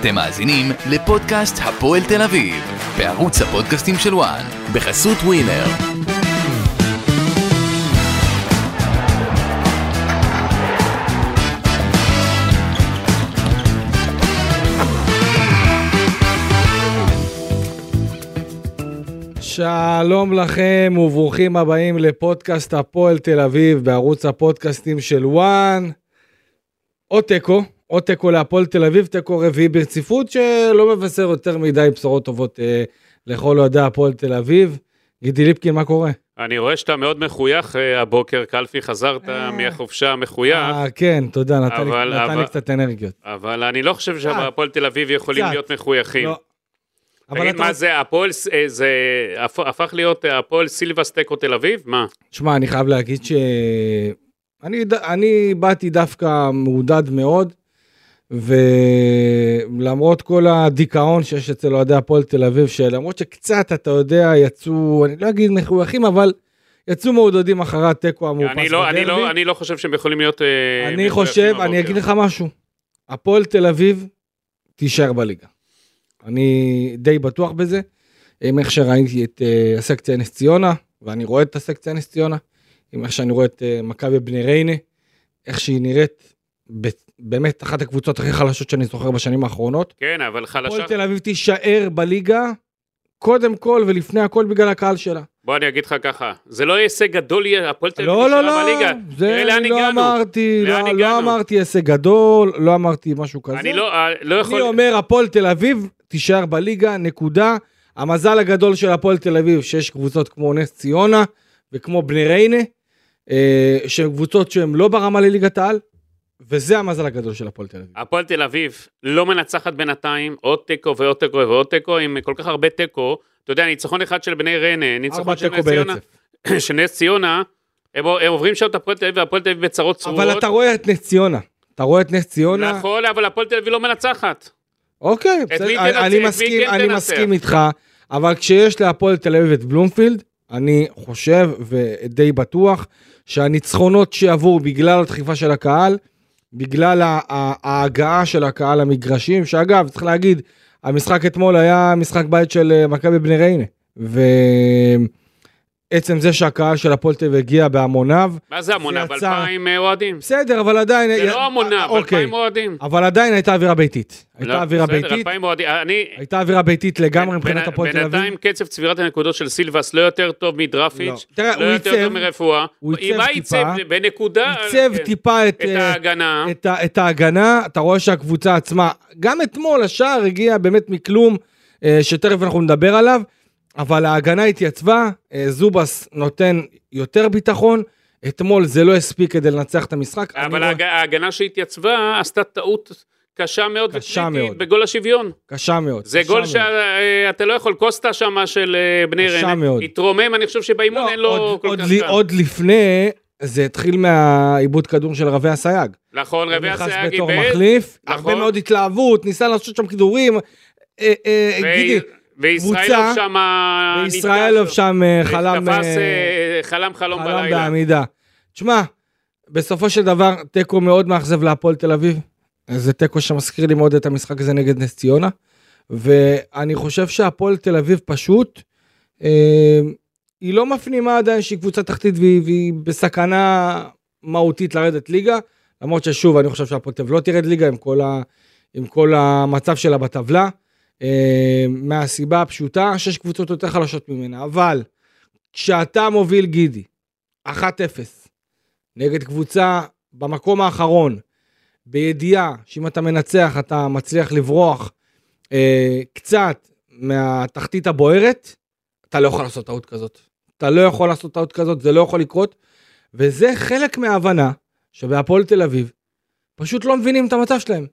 אתם מאזינים לפודקאסט הפועל תל אביב, בערוץ הפודקאסטים של וואן, בחסות ווינר. שלום לכם וברוכים הבאים לפודקאסט הפועל תל אביב בערוץ הפודקאסטים של וואן. עוד תיקו, עוד תיקו להפועל תל אביב, תיקו רביעי ברציפות שלא מבשר יותר מדי בשורות טובות אה, לכל אוהדי הפועל תל אביב. גידי ליפקין, מה קורה? אני רואה שאתה מאוד מחוייך אה, הבוקר, קלפי, חזרת אה. מהחופשה מחוייך, אה, כן, תודה, נתן, לי, אבל- נתן לי אבל- קצת אנרגיות. אבל אני לא חושב שהפועל תל אביב יכולים קצת. להיות מחויכים. לא. תגיד, אתה... מה זה, הפועל, אה, זה הפ- הפך להיות אה, הפועל סילבס תיקו תל אביב? מה? שמע, אני חייב להגיד ש... אני, אני באתי דווקא מעודד מאוד, ולמרות כל הדיכאון שיש אצל אוהדי הפועל תל אביב, שלמרות שקצת, אתה יודע, יצאו, אני לא אגיד מחויכים, אבל יצאו מעודדים אחרי התיקו המאופס אני לא, אני, בדרבי. לא, אני לא חושב שהם יכולים להיות אה, אני חושב, הבוקר. אני אגיד לך משהו, הפועל תל אביב תישאר בליגה. אני די בטוח בזה, עם איך שראיתי את אה, הסקציה נס ציונה, ואני רואה את הסקציה נס ציונה, עם איך שאני רואה את אה, מכבי בני ריינה, איך שהיא נראית, באמת אחת הקבוצות הכי חלשות שאני זוכר בשנים האחרונות. כן, אבל הפועל חלשה... תל אביב תישאר בליגה, קודם כל ולפני הכל בגלל הקהל שלה. בוא אני אגיד לך ככה, זה לא הישג גדול יהיה, הפועל תל אביב לא, לא, נשארה לא, בליגה. זה לאן לא הגענו. אמרתי, לאן לא- הגענו? לא אמרתי הישג גדול, לא אמרתי משהו כזה. אני לא, אה, לא יכול... אני אומר, הפועל תל אביב תישאר בליגה, נקודה. המזל הגדול של הפועל תל אביב, שיש קבוצות כמו נס ציונה וכמו בני ריינה, אה, שהן קבוצות שהן לא ברמה לליגת העל, וזה המזל הגדול של הפועל תל אביב. הפועל תל אביב לא מנצחת בינתיים, עוד תיקו ועוד תיקו ועוד תיקו, עם כל כך הרבה תיקו. אתה יודע, ניצחון אחד של בני ריינה, ניצחון של נס ציונה. של נס ציונה, הם, הם עוברים שם את הפועל תל אביב, והפועל תל אביב בצרות צרורות. אבל אתה רואה את נס ציונה. אתה רואה את נס ציונה, נכון, אבל הפועל תל אביב לא מנצחת. אוקיי, בסדר, אני- מסכים, כן אני? מסכים איתך, אבל כשיש להפועל תל אביב את בלומפילד, אני חושב ודי בטוח שהניצחונות שיעברו בגלל הדחיפה של הקהל, בגלל ההגעה של הקהל למגרשים, שאגב, צריך להגיד, המשחק אתמול היה משחק בית של אה, מכבי בני ריינה, ועצם זה שהקהל של הפועל תל אביב הגיע בהמוניו, מה זה המונה? זה יצר- אלפיים אה, אוהדים. בסדר, אבל עדיין... זה לא המונה, אבל אוקיי. אלפיים אוהדים. אבל עדיין הייתה אווירה ביתית. הייתה לא, אווירה בסדר, ביתית. אלפיים אוהדים. אני... הייתה אווירה ביתית לגמרי מבחינת הפועל תל אביב. בינתיים קצב צבירת הנקודות של סילבס לא יותר טוב לא. מדרפיץ', תראה, לא הוא יותר טוב מרפואה. הוא מה עיצב טיפה. עיצב? בנקודה. עיצב כן. טיפה את, את אה, ההגנה. את, את ההגנה, אתה רואה שהקבוצה עצמה, גם אתמול השער הגיע באמת מכלום, אה, שתכף אנחנו נדבר עליו, אבל ההגנה התייצבה, אה, זובס נותן יותר ביטחון, אתמול זה לא הספיק כדי לנצח את המשחק. אבל רואה- ההג- ההגנה שהתייצבה עשתה טעות קשה מאוד קשה וקריטית מאוד. בגול השוויון. קשה מאוד. זה קשה גול. שאתה לא יכול, קוסטה שמה של אה, בני קשה ריינה, מאוד. התרומם, אני חושב שבאימון לא, אין לו עוד, כל עוד, כך לי. עוד לפני, זה התחיל מהעיבוד כדור של רבי אסייג. נכון, רבי נכנס אסייג בתור איבד, מחליף, נכון. הרבה מאוד התלהבות, ניסה לעשות שם כדורים. אה, אה, ו- גידי, וישראלוב שם... וישראלוב שם אה, חלם אה, אה, חלם חלום חלם בלילה. בעמידה. תשמע, בסופו של דבר, תיקו מאוד מאכזב להפועל תל אביב. זה תיקו שמזכיר לי מאוד את המשחק הזה נגד נס ציונה. ואני חושב שהפועל תל אביב פשוט, אה, היא לא מפנימה עדיין שהיא קבוצה תחתית והיא, והיא בסכנה מהותית לרדת ליגה. למרות ששוב, אני חושב שהפועל תל אביב לא תרד ליגה עם כל, ה, עם כל המצב שלה בטבלה. אה, מהסיבה הפשוטה שיש קבוצות יותר חלשות ממנה. אבל כשאתה מוביל גידי 1-0 נגד קבוצה במקום האחרון, בידיעה שאם אתה מנצח אתה מצליח לברוח אה, קצת מהתחתית הבוערת, אתה לא יכול לעשות טעות כזאת. אתה לא יכול לעשות טעות כזאת, זה לא יכול לקרות. וזה חלק מההבנה שבהפועל תל אביב פשוט לא מבינים את המצב שלהם.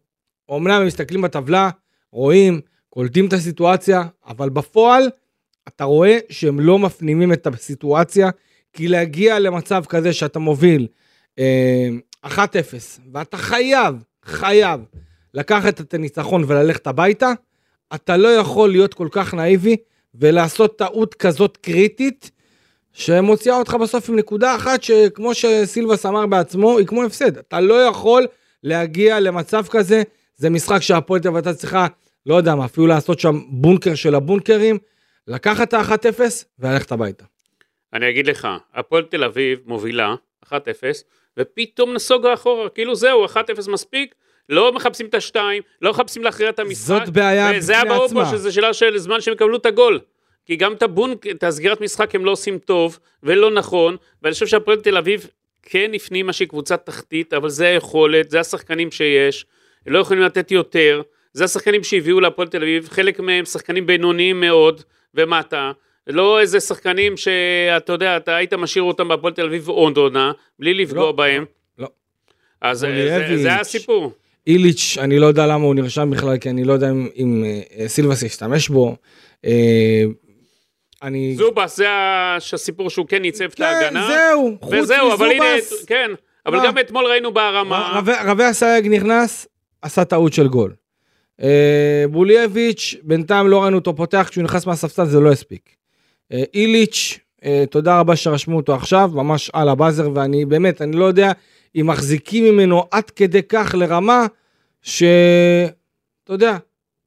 אומנם הם מסתכלים בטבלה, רואים, קולטים את הסיטואציה, אבל בפועל אתה רואה שהם לא מפנימים את הסיטואציה, כי להגיע למצב כזה שאתה מוביל אה, 1-0, ואתה חייב, חייב, לקחת את הניצחון וללכת הביתה, אתה לא יכול להיות כל כך נאיבי ולעשות טעות כזאת קריטית, שמוציאה אותך בסוף עם נקודה אחת שכמו שסילבס אמר בעצמו, היא כמו הפסד. אתה לא יכול להגיע למצב כזה, זה משחק שהפועל תל אביב צריכה, לא יודע מה, אפילו לעשות שם בונקר של הבונקרים, לקחת את ה-1-0 וללכת הביתה. אני אגיד לך, הפועל תל אביב מובילה 1-0, ופתאום נסוגה אחורה, כאילו זהו, 1-0 מספיק, לא מחפשים את השתיים, לא מחפשים להכריע את המשחק. זאת בעיה וזה היה בפני ברור פה עצמה. שזה שאלה של זמן שהם יקבלו את הגול. כי גם את הבונק, את הסגירת משחק הם לא עושים טוב, ולא נכון, ואני חושב שהפועל תל אביב כן הפנימה שהיא קבוצת תחתית, אבל זה היכולת, זה השחקנים שיש, הם לא יכולים לתת יותר, זה השחקנים שהביאו להפועל תל אביב, חלק מהם שחקנים בינוניים מאוד, ומטה, לא איזה שחקנים שאתה יודע, אתה היית משאיר אותם בהפועל תל אביב עוד עונה, בלי לפגוע לא, בהם. לא. אז זה. זה הסיפור. איליץ', אני לא יודע למה הוא נרשם בכלל, כי אני לא יודע אם, אם אה, סילבס ישתמש בו. אה, אני... זובס, זה הסיפור שהוא כן ייצב את כן, ההגנה. זהו, חוץ וזהו, אבל הנה, מזובס. כן, אבל מה? גם אתמול ראינו בהרמה, רבי- הסייג נכנס, עשה טעות של גול. אה, בולייביץ', בינתיים לא ראינו אותו פותח, כשהוא נכנס מהספסל זה לא הספיק. אה, איליץ', אה, תודה רבה שרשמו אותו עכשיו, ממש על הבאזר, ואני באמת, אני לא יודע אם מחזיקים ממנו עד כדי כך לרמה, שאתה יודע,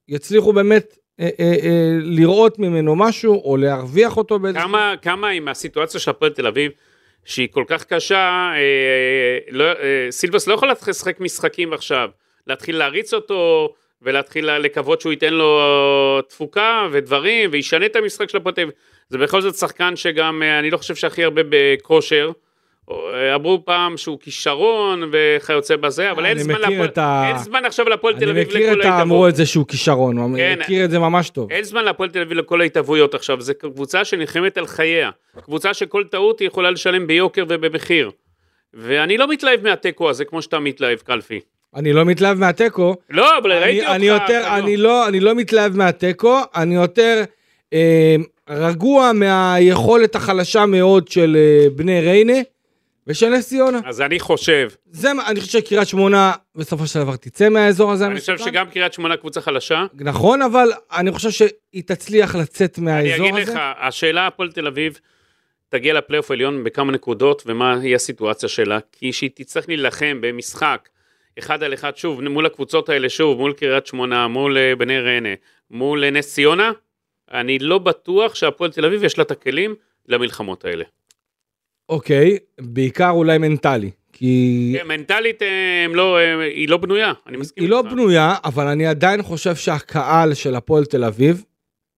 יצליחו באמת אה, אה, אה, לראות ממנו משהו, או להרוויח אותו באיזה... כמה, כמה עם הסיטואציה של הפועל תל אביב, שהיא כל כך קשה, לא, סילבס לא יכול לשחק משחקים עכשיו, להתחיל להריץ אותו, ולהתחיל לקוות שהוא ייתן לו תפוקה ודברים, וישנה את המשחק של אביב. זה בכל זאת שחקן שגם, אה, אני לא חושב שהכי הרבה בכושר. אה, אמרו פעם שהוא כישרון וכיוצא בזה, אבל אין אני זמן, מכיר את ה- אין זמן עכשיו להפועל תל אני אביב מכיר לכל את ה... אמרו ההתערבות. את זה שהוא כישרון, אני כן. מכיר את זה ממש טוב. אין זמן להפועל תל אביב לכל ההתהוויות עכשיו, זו קבוצה שנלחמת על חייה. קבוצה שכל טעות היא יכולה לשלם ביוקר ובמחיר. ואני לא מתלהב מהתיקו הזה כמו שאתה מתלהב, קלפי. אני לא מתלהב מהתיקו, לא, אבל אני, ראיתי אותך. אני יותר, אתה אני לא- לא, אני לא מתלהב מהתיקו, אני יותר אה, רגוע מהיכולת החלשה מאוד של אה, בני ריינה ושל נס ציונה. אז אני חושב, זה, אני חושב שקריית שמונה בסופו של דבר תצא מהאזור הזה. אני חושב. שגם קריית שמונה קבוצה חלשה. נכון, אבל אני חושב שהיא תצליח לצאת אני מהאזור אגיד הזה. לך, השאלה הפועל תל אביב תגיע לפלייאוף העליון בכמה נקודות, ומה היא הסיטואציה שלה, כי שהיא תצטרך להילחם במשחק אחד על אחד, שוב, מול הקבוצות האלה, שוב, מול קריית שמונה, מול אה, בני ריינה, מול אה, נס ציונה, אני לא בטוח שהפועל תל אביב יש לה את הכלים למלחמות האלה. אוקיי, בעיקר אולי מנטלי. כי כן, מנטלית אה, הם לא, אה, היא לא בנויה, אני מסכים היא לא. בנויה, אבל אני עדיין חושב שהקהל של הפועל תל אביב,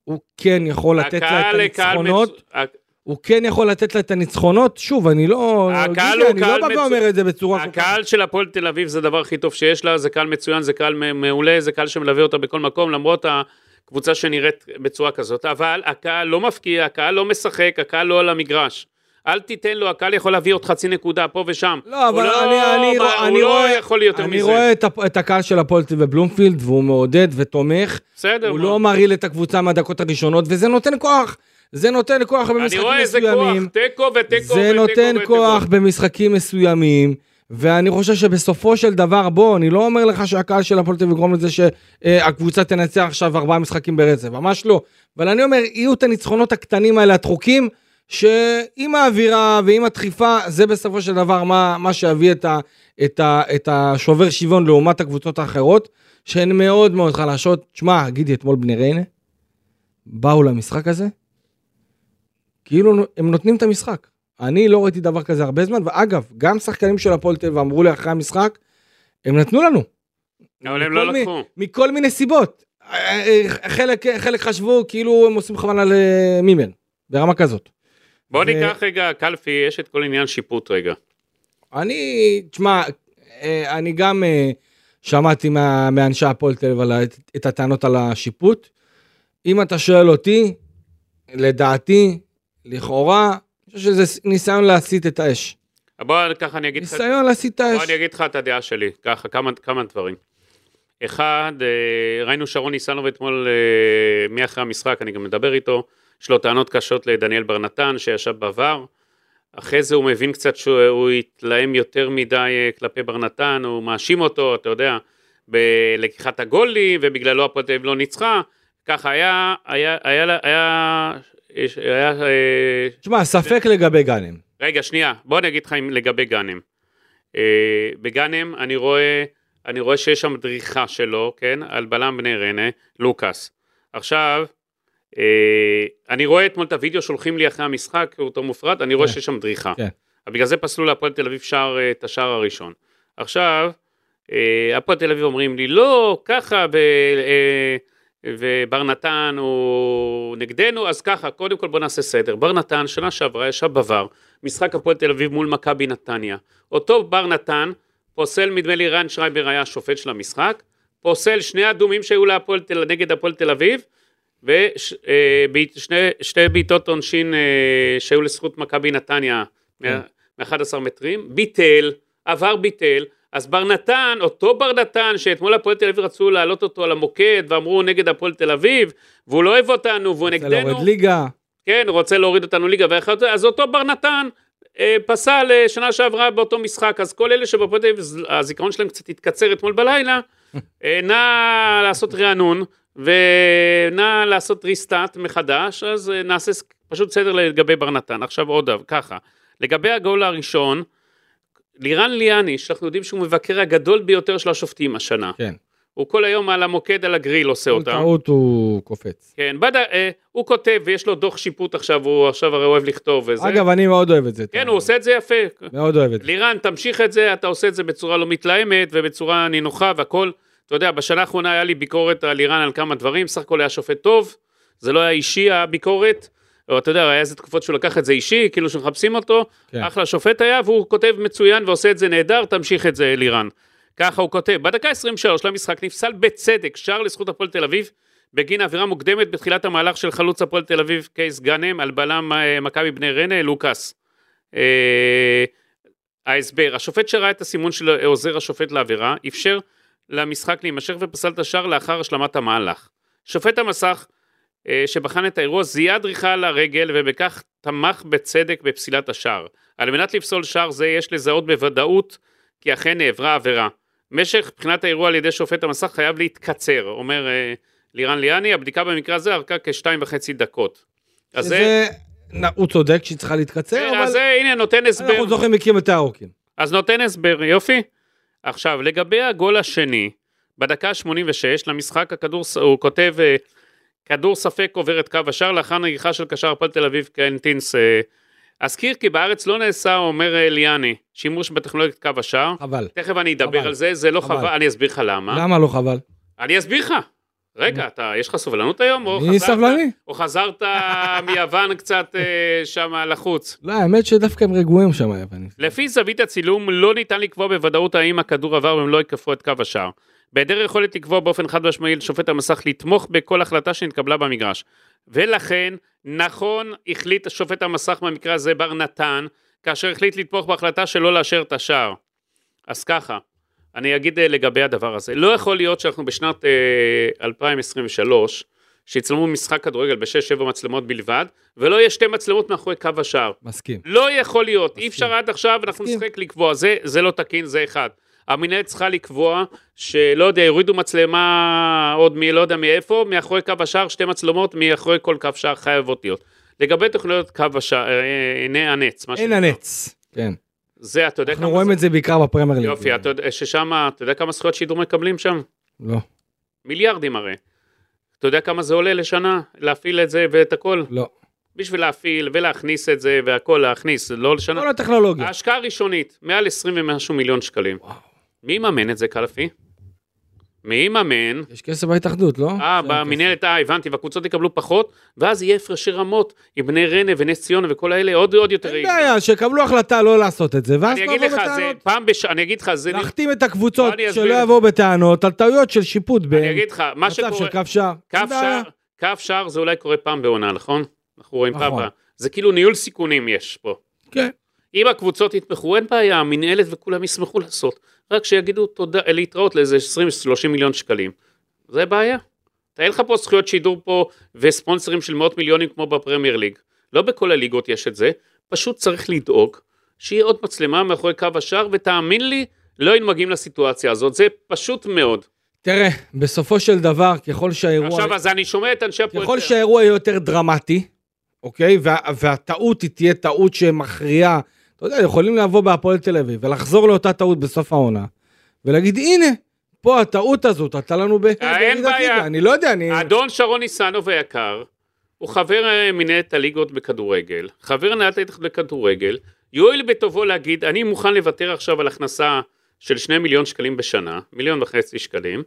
הוא כן יכול לתת לה את הניצחונות. ה- הוא כן יכול לתת לה את הניצחונות, שוב, אני לא... הקהל הוא אני קהל לא בא מצו- ואומר את זה בצורה. הקהל של הפועל תל אביב זה הדבר הכי טוב שיש לה, זה קהל מצוין, זה קהל מעולה, זה קהל שמלווה אותה בכל מקום, למרות הקבוצה שנראית בצורה כזאת, אבל הקהל לא מפקיע, הקהל לא משחק, הקהל לא על המגרש. אל תיתן לו, הקהל יכול להביא עוד חצי נקודה פה ושם. לא, אבל הוא אני, אני, מה- הוא אני לא רואה, יכול להיות יותר אני מזה. רואה את, את הקהל של הפועל תל אביב בבלומפילד, והוא מעודד ותומך. בסדר, הוא מה? לא מרעיל את הקבוצה מהדקות הראשונות, וזה נותן כוח. זה נותן כוח אני במשחקים רואה איזה כוח, מסוימים. תיקו ותיקו זה נותן. כוח במשחקים מסוימים, ואני חושב שבסופו של דבר, בוא, אני לא אומר לך שהקהל של הפועל תל אביב יגרום לזה שהקבוצה תנצח עכשיו ארבעה משחקים ברצף, ממש לא. אבל אני אומר, יהיו את הניצחונות הקטנים האלה, הדחוקים, שעם האווירה ועם הדחיפה, זה בסופו של דבר מה, מה שיביא את, ה, את, ה, את השובר שוויון לעומת הקבוצות האחרות, שהן מאוד מאוד חלשות. שמע, גידי, אתמול בני ריינה, באו למשחק הזה, כאילו הם נותנים את המשחק. אני לא ראיתי דבר כזה הרבה זמן, ואגב, גם שחקנים של הפועל תל אביב אמרו לי אחרי המשחק, הם נתנו לנו. אבל הם לא מי- לקחו. מכל מיני סיבות. אה, אה, חלק, חלק חשבו כאילו הם עושים בכוונה למימר, ברמה כזאת. בוא ו- ניקח רגע, קלפי, יש את כל עניין שיפוט רגע. אני, תשמע, אה, אני גם אה, שמעתי מה- מאנשי הפועל תל אביב את- את הטענות על השיפוט. אם אתה שואל אותי, לדעתי, לכאורה, אני חושב שזה ניסיון להסיט את האש. בוא ככה אני אגיד לך... ניסיון להסיט את בוא האש. אני אגיד לך את הדעה שלי, ככה, כמה, כמה דברים. אחד, אה, ראינו שרון ניסנוב אתמול, אה, מי אחרי המשחק, אני גם מדבר איתו, יש לו טענות קשות לדניאל בר נתן, שישב בעבר. אחרי זה הוא מבין קצת שהוא התלהם יותר מדי אה, כלפי בר נתן, הוא מאשים אותו, אתה יודע, בלקיחת הגולים, ובגללו הפועל תל אביב לא ניצחה. ככה היה, היה, היה, היה, היה, יש- היה אה, תשמע, ספק לגבי גאנם. רגע, שנייה, בוא אני אגיד לך לגבי גאנם. אה, בגאנם אני רואה אני רואה שיש שם דריכה שלו, כן, על בלם בני ריינה, לוקאס. עכשיו, אה, אני רואה אתמול את הוידאו שולחים לי אחרי המשחק, הוא אותו מופרד, אני רואה כן. שיש שם דריכה. כן. בגלל זה פסלו להפועל תל אביב שער, אה, את השער הראשון. עכשיו, אה, הפועל תל אביב אומרים לי, לא, ככה, אה, ובר נתן הוא נגדנו, אז ככה, קודם כל בוא נעשה סדר. בר נתן, שנה שעברה, ישב בVAR, משחק הפועל תל אביב מול מכבי נתניה. אותו בר נתן, פוסל, נדמה לי, רן שרייבר היה השופט של המשחק, פוסל שני אדומים שהיו להפועל, תל- נגד הפועל תל אביב, ושתי בעיטות עונשין אה, שהיו לזכות מכבי נתניה כן. מ-11 מטרים, ביטל, עבר ביטל, אז בר נתן, אותו בר נתן שאתמול הפועל תל אביב רצו להעלות אותו על המוקד ואמרו נגד הפועל תל אביב והוא לא אוהב אותנו והוא נגדנו, להוריד ליגה. כן, רוצה להוריד אותנו ליגה ואחד, אז אותו בר נתן אה, פסל אה, שנה שעברה באותו משחק, אז כל אלה שבפועל תל אביב הזיכרון שלהם קצת התקצר אתמול בלילה, אה, נא לעשות רענון ונא לעשות ריסטאט מחדש, אז אה, נעשה פשוט סדר לגבי בר נתן. עכשיו עוד ככה, לגבי הגול הראשון, לירן ליאני, שאנחנו יודעים שהוא מבקר הגדול ביותר של השופטים השנה, כן. הוא כל היום על המוקד על הגריל עושה אותם. טעות הוא קופץ. כן, בד... אה, הוא כותב ויש לו דוח שיפוט עכשיו, הוא עכשיו הרי אוהב לכתוב וזה. אגב, אני מאוד אוהב את זה. כן, הוא עושה את זה יפה. מאוד אוהב את זה. לירן, תמשיך את זה, אתה עושה את זה בצורה לא מתלהמת ובצורה נינוחה והכל. אתה יודע, בשנה האחרונה היה לי ביקורת על לירן על כמה דברים, סך הכל היה שופט טוב, זה לא היה אישי הביקורת. או אתה יודע, היה איזה תקופות שהוא לקח את זה אישי, כאילו שמחפשים אותו, כן. אחלה שופט היה, והוא כותב מצוין ועושה את זה נהדר, תמשיך את זה, לירן. ככה הוא כותב, בדקה 23 למשחק נפסל בצדק שער לזכות הפועל תל אביב, בגין עבירה מוקדמת בתחילת המהלך של חלוץ הפועל תל אביב קייס גאנם על בלם אה, מכבי בני ריינה, לוקאס. אה, ההסבר, השופט שראה את הסימון של עוזר השופט לעבירה, אפשר למשחק להימשך ופסל את השער לאחר השלמת המהלך. שופט המסך שבחן את האירוע זיהה דריכה על הרגל ובכך תמך בצדק בפסילת השער. על מנת לפסול שער זה יש לזהות בוודאות כי אכן נעברה עבירה. משך בחינת האירוע על ידי שופט המסך חייב להתקצר, אומר אה, לירן ליאני, הבדיקה במקרה הזה ארכה כשתיים וחצי דקות. אז זה, הוא צודק שהיא צריכה להתקצר, כן, אבל אז הנה נותן הסבר. אנחנו זוכרים מכירים את הארוכים. אז נותן הסבר, יופי. עכשיו, לגבי הגול השני, בדקה 86 למשחק הכדור, הוא כותב, אה, כדור ספק עובר את קו השער לאחר נגיחה של קשר הפועל תל אביב קנטינס. אה, אזכיר כי בארץ לא נעשה, אומר אה, ליאני, שימוש בטכנולוגיית קו השער. חבל. תכף אני אדבר חבל. על זה, זה לא חבל. חבל, אני אסביר לך למה. למה לא חבל? אני אסביר לך. רגע, אתה, יש לך סבלנות היום? אני סבלני. או חזרת מיוון קצת אה, שם לחוץ? לא, האמת שדווקא הם רגועים שם היוונים. לפי זווית הצילום לא ניתן לקבוע בוודאות האם הכדור עבר והם לא יקפו את קו השער. בהיעדר יכולת לקבוע באופן חד משמעי לשופט המסך לתמוך בכל החלטה שנתקבלה במגרש. ולכן, נכון החליט שופט המסך במקרה הזה בר נתן, כאשר החליט לתמוך בהחלטה שלא לאשר את השער. אז ככה, אני אגיד אה, לגבי הדבר הזה. לא יכול להיות שאנחנו בשנת אה, 2023, שיצלמו משחק כדורגל בשש-שבע מצלמות בלבד, ולא יהיה שתי מצלמות מאחורי קו השער. מסכים. לא יכול להיות, אי מסכים. אפשר עד עכשיו, אנחנו מסכים. נשחק לקבוע, זה, זה לא תקין, זה אחד. המנהלת צריכה לקבוע שלא יודע, יורידו מצלמה עוד מי, לא יודע מאיפה, מאחורי קו השער, שתי מצלמות מאחורי כל קו שער חייבות להיות. לגבי תוכניות קו השער, אה, עיני הנץ, מה שנקרא. הנץ. כן. זה, אתה יודע אנחנו כמה רואים זה- את זה בעיקר בפרמייר ליג. יופי, אתה יודע, ששם, אתה יודע כמה זכויות שידור מקבלים שם? לא, מיליארדים הרי. אתה יודע כמה זה עולה לשנה? להפעיל את זה ואת הכל? לא. בשביל להפעיל ולהכניס את זה והכל להכניס, לא לשנה. כל הטכנולוגיה. ההשקעה הראשונית, מעל 20 ומשהו מיליון שקלים. וואו. מי יממן את זה, קלפי? מי יממן? יש כסף בהתאחדות, לא? אה, במנהלת, אה, הבנתי, והקבוצות יקבלו פחות, ואז יהיה הפרשי רמות עם בני ריינה ונס ציונה וכל האלה, עוד עוד יותר. אין בעיה, שיקבלו החלטה לא לעשות את זה, ואז אני אגיד לך, זה בטענות. פעם בש... אני אגיד לך, זה... להחתים את הקבוצות שלא. יבואו בטענות על טעויות של שיפוט אני אגיד לך, מה שקורה... של קו שער. בעיה. שער, כף שער זה אולי קורה פעם בעונה, נכון? אנחנו רואים פעם נכון. זה כאילו ניהול סיכונים יש פה. כן. אם הקבוצות יתמכו, אין בעיה, המנהלת וכולם ישמחו לעשות. רק שיגידו תודה, להתראות לאיזה 20-30 מיליון שקלים. זה בעיה. אתה אין לך פה זכויות שידור פה וספונסרים של מאות מיליונים כמו בפרמייר ליג. לא בכל הליגות יש את זה, פשוט צריך לדאוג שיהיה עוד מצלמה מאחורי קו השער, ותאמין לי, לא היינו מגיעים לסיטואציה הזאת, זה פשוט מאוד. תראה, בסופו של דבר, ככל שהאירוע... עכשיו, אז אני שומע את אנשי הפועל... ככל שהאירוע יהיה יותר דרמטי, אוקיי? וה, והטעות היא תהיה טעות שמכריעה, אתה יודע, יכולים לבוא בהפועל תל אביב ולחזור לאותה טעות בסוף העונה, ולהגיד, הנה, פה הטעות הזאת, אתה לנו ב... אה, אין בעיה. אני לא יודע, אני... האדון שרון ניסנוב היקר, הוא חבר אה, מנהלת הליגות בכדורגל, חבר מנהלת ההתאחדות בכדורגל, יואיל בטובו להגיד, אני מוכן לוותר עכשיו על הכנסה של שני מיליון שקלים בשנה, מיליון וחצי שקלים,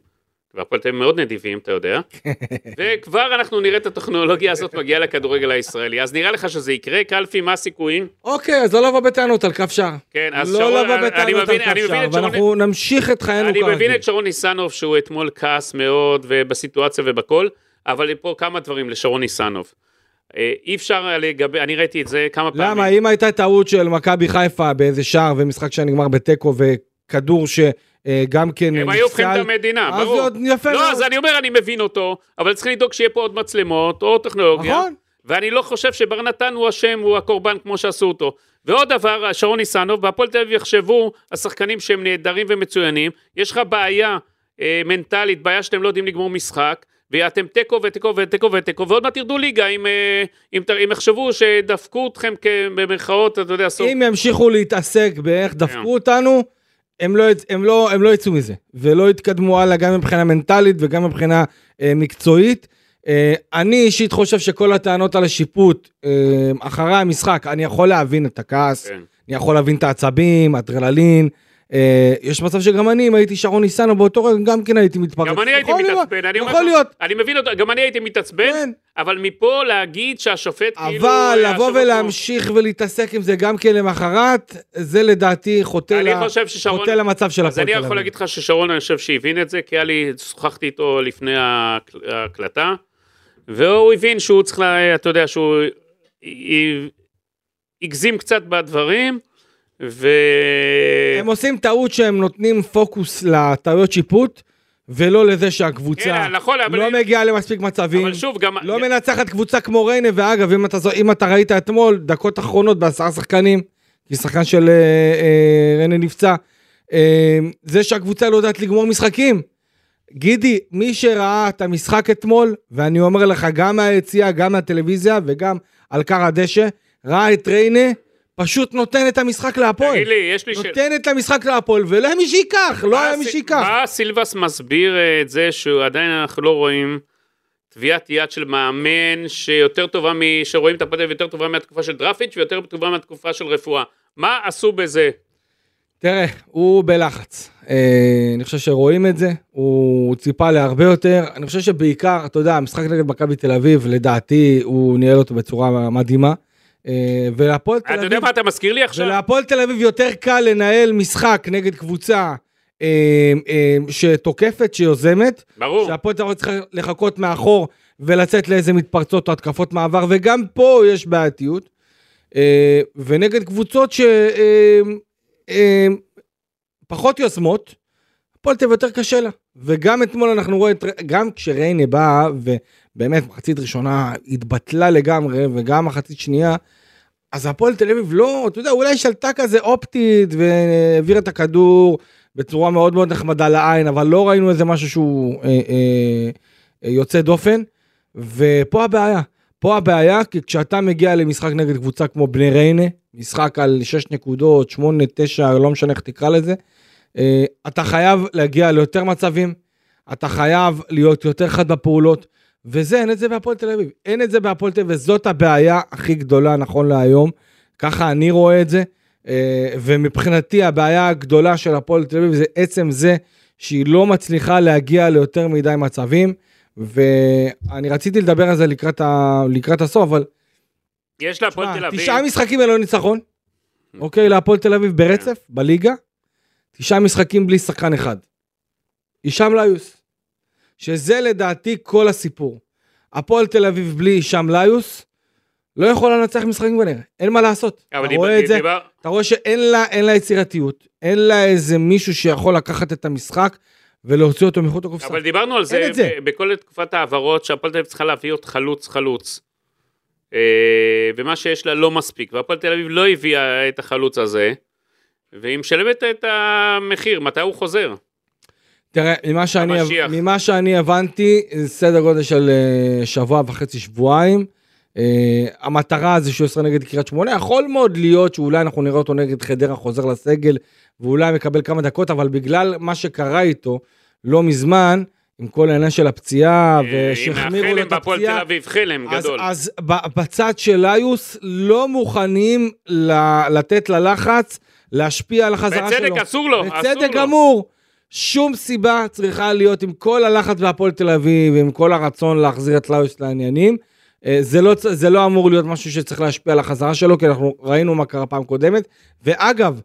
כבר פה אתם מאוד נדיבים, אתה יודע, וכבר אנחנו נראה את הטכנולוגיה הזאת מגיעה לכדורגל הישראלי, אז נראה לך שזה יקרה, קלפי, מה הסיכויים? אוקיי, אז לא לבוא בטענות על כף שער. כן, אז לא שרון, לבוא אני בטענות על אני כף שער, ואנחנו נמשיך את חיינו אני כרגיל. מבין את שרון ניסנוב שהוא אתמול כעס מאוד ובסיטואציה ובכל, אבל פה כמה דברים לשרון ניסנוב. אה, אי אפשר לגבי, אני ראיתי את זה כמה פעמים. למה, אם הייתה טעות של מכבי חיפה באיזה שער ומשחק שנגמר בתיקו וכדור שגם כן הם היו הופכים את המדינה, אז ברור. עוד יפה לא, מאוד. אז אני אומר, אני מבין אותו, אבל צריכים לדאוג שיהיה פה עוד מצלמות, או טכנולוגיה. נכון. ואני לא חושב שבר נתן הוא אשם, הוא הקורבן כמו שעשו אותו. ועוד דבר, שרון ניסנוב, בהפועל תל אביב יחשבו, השחקנים שהם נהדרים ומצוינים, יש לך בעיה אה, מנטלית, בעיה שאתם לא יודעים לגמור משחק, ואתם תיקו ותיקו ותיקו ותיקו, ועוד מעט תרדו ליגה אם, אה, אם, אם יחשבו שדפקו אתכם במרכאות, אתה יודע, סוף. אם ימשיכו להתעסק באיך כן. דפקו אותנו, הם לא, הם, לא, הם לא יצאו מזה, ולא יתקדמו הלאה גם מבחינה מנטלית וגם מבחינה אה, מקצועית. אה, אני אישית חושב שכל הטענות על השיפוט אה, אחרי המשחק, אני יכול להבין את הכעס, כן. אני יכול להבין את העצבים, אדרנלין. אה, יש מצב שגם אני, אם הייתי שרון ניסנו באותו רגע, גם כן הייתי מתפרץ. גם אני הייתי מתעצבן, אני אומר יכול לך, אני מבין אותו, גם אני הייתי מתעצבן, כן. אבל מפה להגיד שהשופט כאילו... אבל לבוא ולהמשיך ולהתעסק עם זה גם כן למחרת, זה לדעתי חוטא אני למצב של אז הפועל אני תל יכול. להגיד לך ששרון, אני חושב שהבין את זה, כי היה לי, שוחחתי איתו לפני ההקל- ההקלטה, והוא הבין שהוא צריך, אתה יודע, שהוא הגזים קצת בדברים, ו... הם עושים טעות שהם נותנים פוקוס לטעויות שיפוט, ולא לזה שהקבוצה כן, נכון, אבל... לא מגיעה למספיק מצבים, אבל שוב, גם... לא מנצחת קבוצה כמו ריינה, ואגב, אם אתה, אם אתה ראית אתמול, דקות אחרונות בעשרה שחקנים, כי שחקן של אה, אה, ריינה נפצע, אה, זה שהקבוצה לא יודעת לגמור משחקים. גידי, מי שראה את המשחק אתמול, ואני אומר לך, גם מהיציאה, גם מהטלוויזיה וגם על קר הדשא, ראה את ריינה, פשוט נותן את המשחק להפועל. תגיד לי, יש לי. נותן את המשחק להפועל, ולא היה מי שייקח, לא היה מי שייקח. מה סילבס מסביר אה, את זה שעדיין אנחנו לא רואים טביעת יד של מאמן שיותר טובה, מ... שרואים את הפועל יותר טובה מהתקופה של דרפיץ' ויותר טובה מהתקופה של רפואה. מה עשו בזה? תראה, הוא בלחץ. אה, אני חושב שרואים את זה, הוא ציפה להרבה יותר. אני חושב שבעיקר, אתה יודע, המשחק נגד מכבי תל אביב, לדעתי, הוא ניהל אותו בצורה מדהימה. אה, ולהפועל תל אתה יודע אביב, מה אתה מזכיר לי עכשיו? ולהפועל תל אביב יותר קל לנהל משחק נגד קבוצה אה, אה, שתוקפת, שיוזמת. ברור. שהפועל תל אביב צריכה לחכות מאחור ולצאת לאיזה מתפרצות או התקפות מעבר, וגם פה יש בעייתיות. ונגד קבוצות ש... אה, אה, פחות יוזמות, הפועל תל אביב יותר קשה לה. וגם אתמול אנחנו רואים, גם כשריינה באה, ובאמת מחצית ראשונה התבטלה לגמרי, וגם מחצית שנייה, אז הפועל תל אביב לא, אתה יודע, אולי שלטה כזה אופטית והעבירה את הכדור בצורה מאוד מאוד נחמדה לעין, אבל לא ראינו איזה משהו שהוא אה, אה, אה, יוצא דופן. ופה הבעיה, פה הבעיה, כי כשאתה מגיע למשחק נגד קבוצה כמו בני ריינה, משחק על 6 נקודות, 8, 9, לא משנה איך תקרא לזה, אתה חייב להגיע ליותר מצבים, אתה חייב להיות יותר חד בפעולות, וזה, אין את זה בהפועל תל אביב. אין את זה בהפועל תל אביב, וזאת הבעיה הכי גדולה נכון להיום. ככה אני רואה את זה, אה, ומבחינתי הבעיה הגדולה של הפועל תל אביב זה עצם זה שהיא לא מצליחה להגיע ליותר מדי מצבים, ואני רציתי לדבר על זה לקראת, ה... לקראת הסוף, אבל יש להפועל תל אביב. תשעה משחקים ללא ניצחון, אוקיי, להפועל תל אביב ברצף, בליגה, תשעה משחקים בלי שחקן אחד. הישאם ליוס, שזה לדעתי כל הסיפור. הפועל תל אביב בלי הישאם ליוס, לא יכולה לנצח משחקים בנר, אין מה לעשות. אבל אתה רואה את זה, דיבר- אתה רואה שאין לה, אין לה יצירתיות, אין לה איזה מישהו שיכול לקחת את המשחק ולהוציא אותו מחוץ לקופסה. אבל דיברנו על זה, זה. בכל תקופת ההעברות שהפועל תל אביב צריכה להביא עוד חלוץ חלוץ. אה, ומה שיש לה לא מספיק, והפועל תל אביב לא הביאה את החלוץ הזה, והיא משלמת את המחיר, מתי הוא חוזר? תראה, ממה שאני. ממה שאני הבנתי, סדר גודל של אה, שבוע וחצי, שבועיים. אה, המטרה זה שהוא יעשה נגד קריית שמונה, יכול מאוד להיות שאולי אנחנו נראה אותו נגד חדרה חוזר לסגל, ואולי מקבל כמה דקות, אבל בגלל מה שקרה איתו, לא מזמן, עם כל העניין של הפציעה, אה, ושהחמירו לו את החלם בהפועל תל הפציעה. אביב, חלם אז, גדול. אז ב- בצד של ליוס לא מוכנים לתת ללחץ להשפיע על החזרה שלו. בצדק, אסור לו, אסור בצדק לו. גמור. שום סיבה צריכה להיות עם כל הלחץ בהפועל תל אביב, עם כל הרצון להחזיר את ליוס לעניינים. אה, זה לא, זה לא אמור להיות משהו שצריך להשפיע על החזרה שלו, כי אנחנו ראינו מה קרה פעם קודמת. ואגב,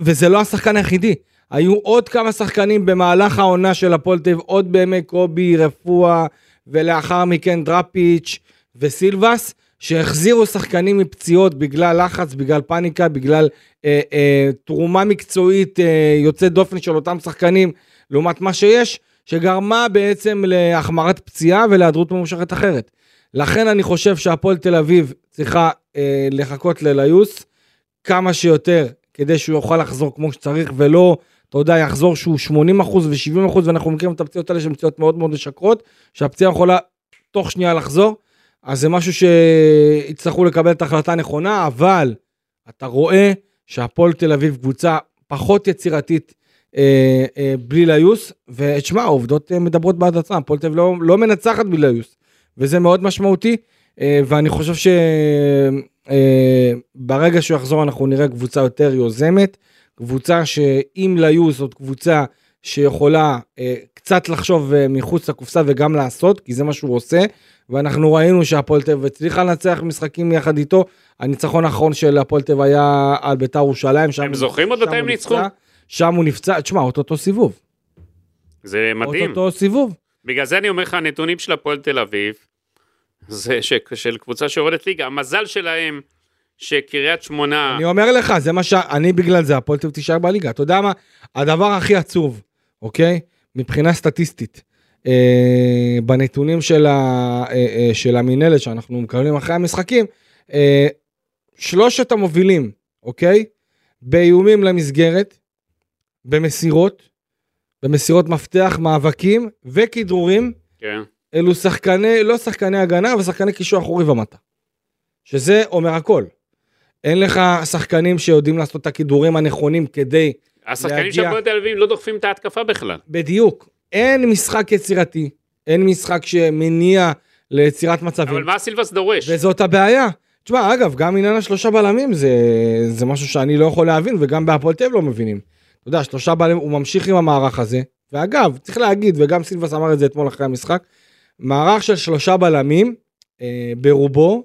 וזה לא השחקן היחידי, היו עוד כמה שחקנים במהלך העונה של הפועל תל אביב, עוד בימי קובי, רפואה, ולאחר מכן דראפיץ' וסילבס, שהחזירו שחקנים מפציעות בגלל לחץ, בגלל פאניקה, בגלל אה, אה, תרומה מקצועית אה, יוצאת דופן של אותם שחקנים, לעומת מה שיש, שגרמה בעצם להחמרת פציעה ולהיעדרות ממושכת אחרת. לכן אני חושב שהפועל תל אביב צריכה אה, לחכות לליוס כמה שיותר, כדי שהוא יוכל לחזור כמו שצריך, ולא, אתה יודע, יחזור שהוא 80 אחוז ו-70 אחוז, ואנחנו מכירים את הפציעות האלה שהן פציעות מאוד מאוד משקרות, שהפציעה יכולה תוך שנייה לחזור, אז זה משהו שיצטרכו לקבל את ההחלטה הנכונה, אבל אתה רואה שהפועל תל אביב קבוצה פחות יצירתית אה, אה, בלי ליוס, ותשמע, העובדות אה, מדברות בעד עצמם, הפועל תל אביב לא, לא מנצחת בלי ליוס, וזה מאוד משמעותי, אה, ואני חושב שברגע שהוא יחזור אנחנו נראה קבוצה יותר יוזמת, קבוצה שאם ליוס זאת קבוצה שיכולה אה, קצת לחשוב אה, מחוץ לקופסה וגם לעשות, כי זה מה שהוא עושה, ואנחנו ראינו שהפועל תל אביב הצליחה לנצח משחקים יחד איתו, הניצחון האחרון של הפועל תל אביב היה על ביתר ירושלים, הם זוכרים עוד מתי הם ניצחו? שם הוא נפצע, תשמע, אותו סיבוב, זה מדהים. אותו סיבוב. בגלל זה אני אומר לך, הנתונים של הפועל תל אביב, זה ש... של קבוצה שיורדת ליגה, המזל שלהם שקריית שמונה, אני אומר לך, זה מה ש... אני בגלל זה, הפועל תל אביב תישאר בליגה. אתה יודע מה? הדבר הכי עצוב, אוקיי? מבחינה סטטיסטית, אה, בנתונים של, ה, אה, אה, של המינהלת שאנחנו מקבלים אחרי המשחקים, אה, שלושת המובילים, אוקיי? באיומים למסגרת, במסירות, במסירות מפתח, מאבקים וכדרורים, כן, אלו שחקני, לא שחקני הגנה, אבל שחקני קישור אחורי ומטה. שזה אומר הכל. אין לך שחקנים שיודעים לעשות את הכידורים הנכונים כדי, השחקנים של הפועל תל אביב לא דוחפים את ההתקפה בכלל. בדיוק, אין משחק יצירתי, אין משחק שמניע ליצירת מצבים, אבל מה סילבס דורש? וזאת הבעיה. תשמע, אגב, גם עניין השלושה בלמים זה, זה משהו שאני לא יכול להבין, וגם בהפועל תל אביב לא מבינים. אתה יודע, שלושה בלמים, הוא ממשיך עם המערך הזה, ואגב, צריך להגיד, וגם סילבס אמר את זה אתמול אחרי המשחק, מערך של שלושה בלמים, אה, ברובו,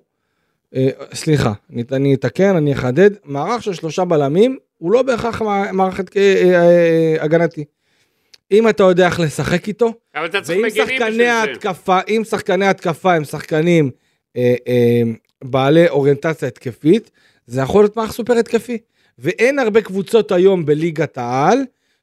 אה, סליחה, אני, אני אתקן, אני אחדד, מערך של שלושה בלמים, הוא לא בהכרח מע- מערכת אה, אה, הגנתי. אם אתה יודע איך לשחק איתו, אבל אתה צריך ואם מגנים בשביל שחקני זה. ההתקפה, אם שחקני ההתקפה הם שחקנים אה, אה, בעלי אוריינטציה התקפית, זה יכול להיות מערך סופר התקפי. ואין הרבה קבוצות היום בליגת העל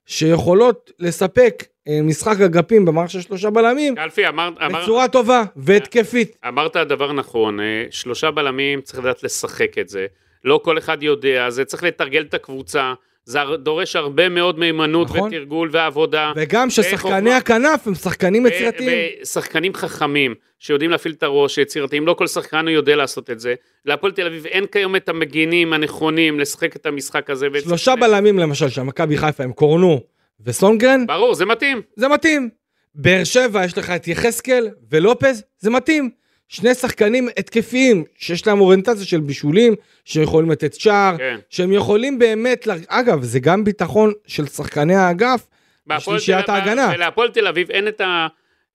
שיכולות לספק אה, משחק אגפים במערך של שלושה בלמים קלפי, אמר, אמר, בצורה טובה והתקפית. אמרת דבר נכון, אה, שלושה בלמים, צריך לדעת לשחק את זה. לא כל אחד יודע, זה צריך לתרגל את הקבוצה, זה דורש הרבה מאוד מהימנות נכון. ותרגול ועבודה. וגם ששחקני חוכמה. הכנף הם שחקנים יצירתיים. ושחקנים חכמים, שיודעים להפעיל את הראש, יצירתיים, לא כל שחקן יודע לעשות את זה. להפועל תל אביב אין כיום את המגינים הנכונים לשחק את המשחק הזה. שלושה בלמים למשל של מכבי חיפה הם קורנו וסונגרן, ברור, זה מתאים. זה מתאים. באר שבע יש לך את יחזקאל ולופז, זה מתאים. שני שחקנים התקפיים שיש להם אוריינטציה של בישולים, שיכולים לתת שער, כן. שהם יכולים באמת, לה- אגב, זה גם ביטחון של שחקני האגף, בשלישיית ההגנה. ולהפועל תל אביב אין את ה...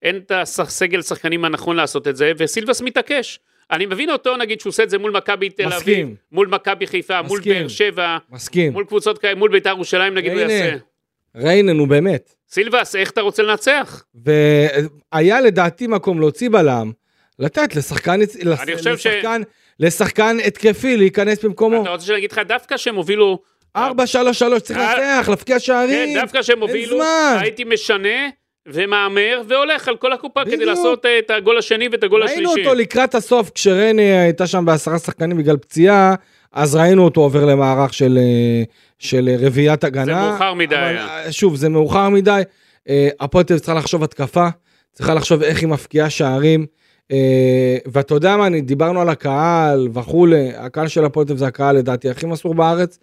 אין את הסגל שחקנים הנכון לעשות את זה, וסילבס מתעקש. אני מבין אותו, נגיד, שהוא עושה את זה מול מכבי תל אביב. מול מכבי חיפה, מול מסכים. באר שבע, מסכים. מול קבוצות כאלה, מול בית"ר ירושלים, נגיד, הוא. יעשה. ריינה, נו באמת. סילבס, איך אתה רוצה לנצח? והיה לדעתי מקום להוציא בלם, לתת לשחקן, חושב ש- לשחקן, לשחקן התקפי להיכנס במקומו. אתה רוצה שאני אגיד לך, דווקא שהם הובילו... 4-3-3, צריך אה, לנצח, להפקיע שערים. כן, דווקא שהם הובילו. הייתי משנה ומהמר והולך על כל הקופה כדי. לעשות אה, את הגול השני ואת הגול ראינו השלישי. אותו לקראת הסוף, כשריינה הייתה שם בעשרה שחקנים בגלל פציעה, אז ראינו אותו עובר למערך של, אה, של אה, רביעיית הגנה. זה מאוחר מדי אבל. אה, שוב, זה מאוחר מדי. אה, הפועל צריכה לחשוב התקפה, צריכה לחשוב איך היא מפקיעה שערים. אה, ואתה יודע מה, דיברנו על הקהל וכולי, הקהל של הפועל תל זה הקהל לדעתי הכי מסור בארץ,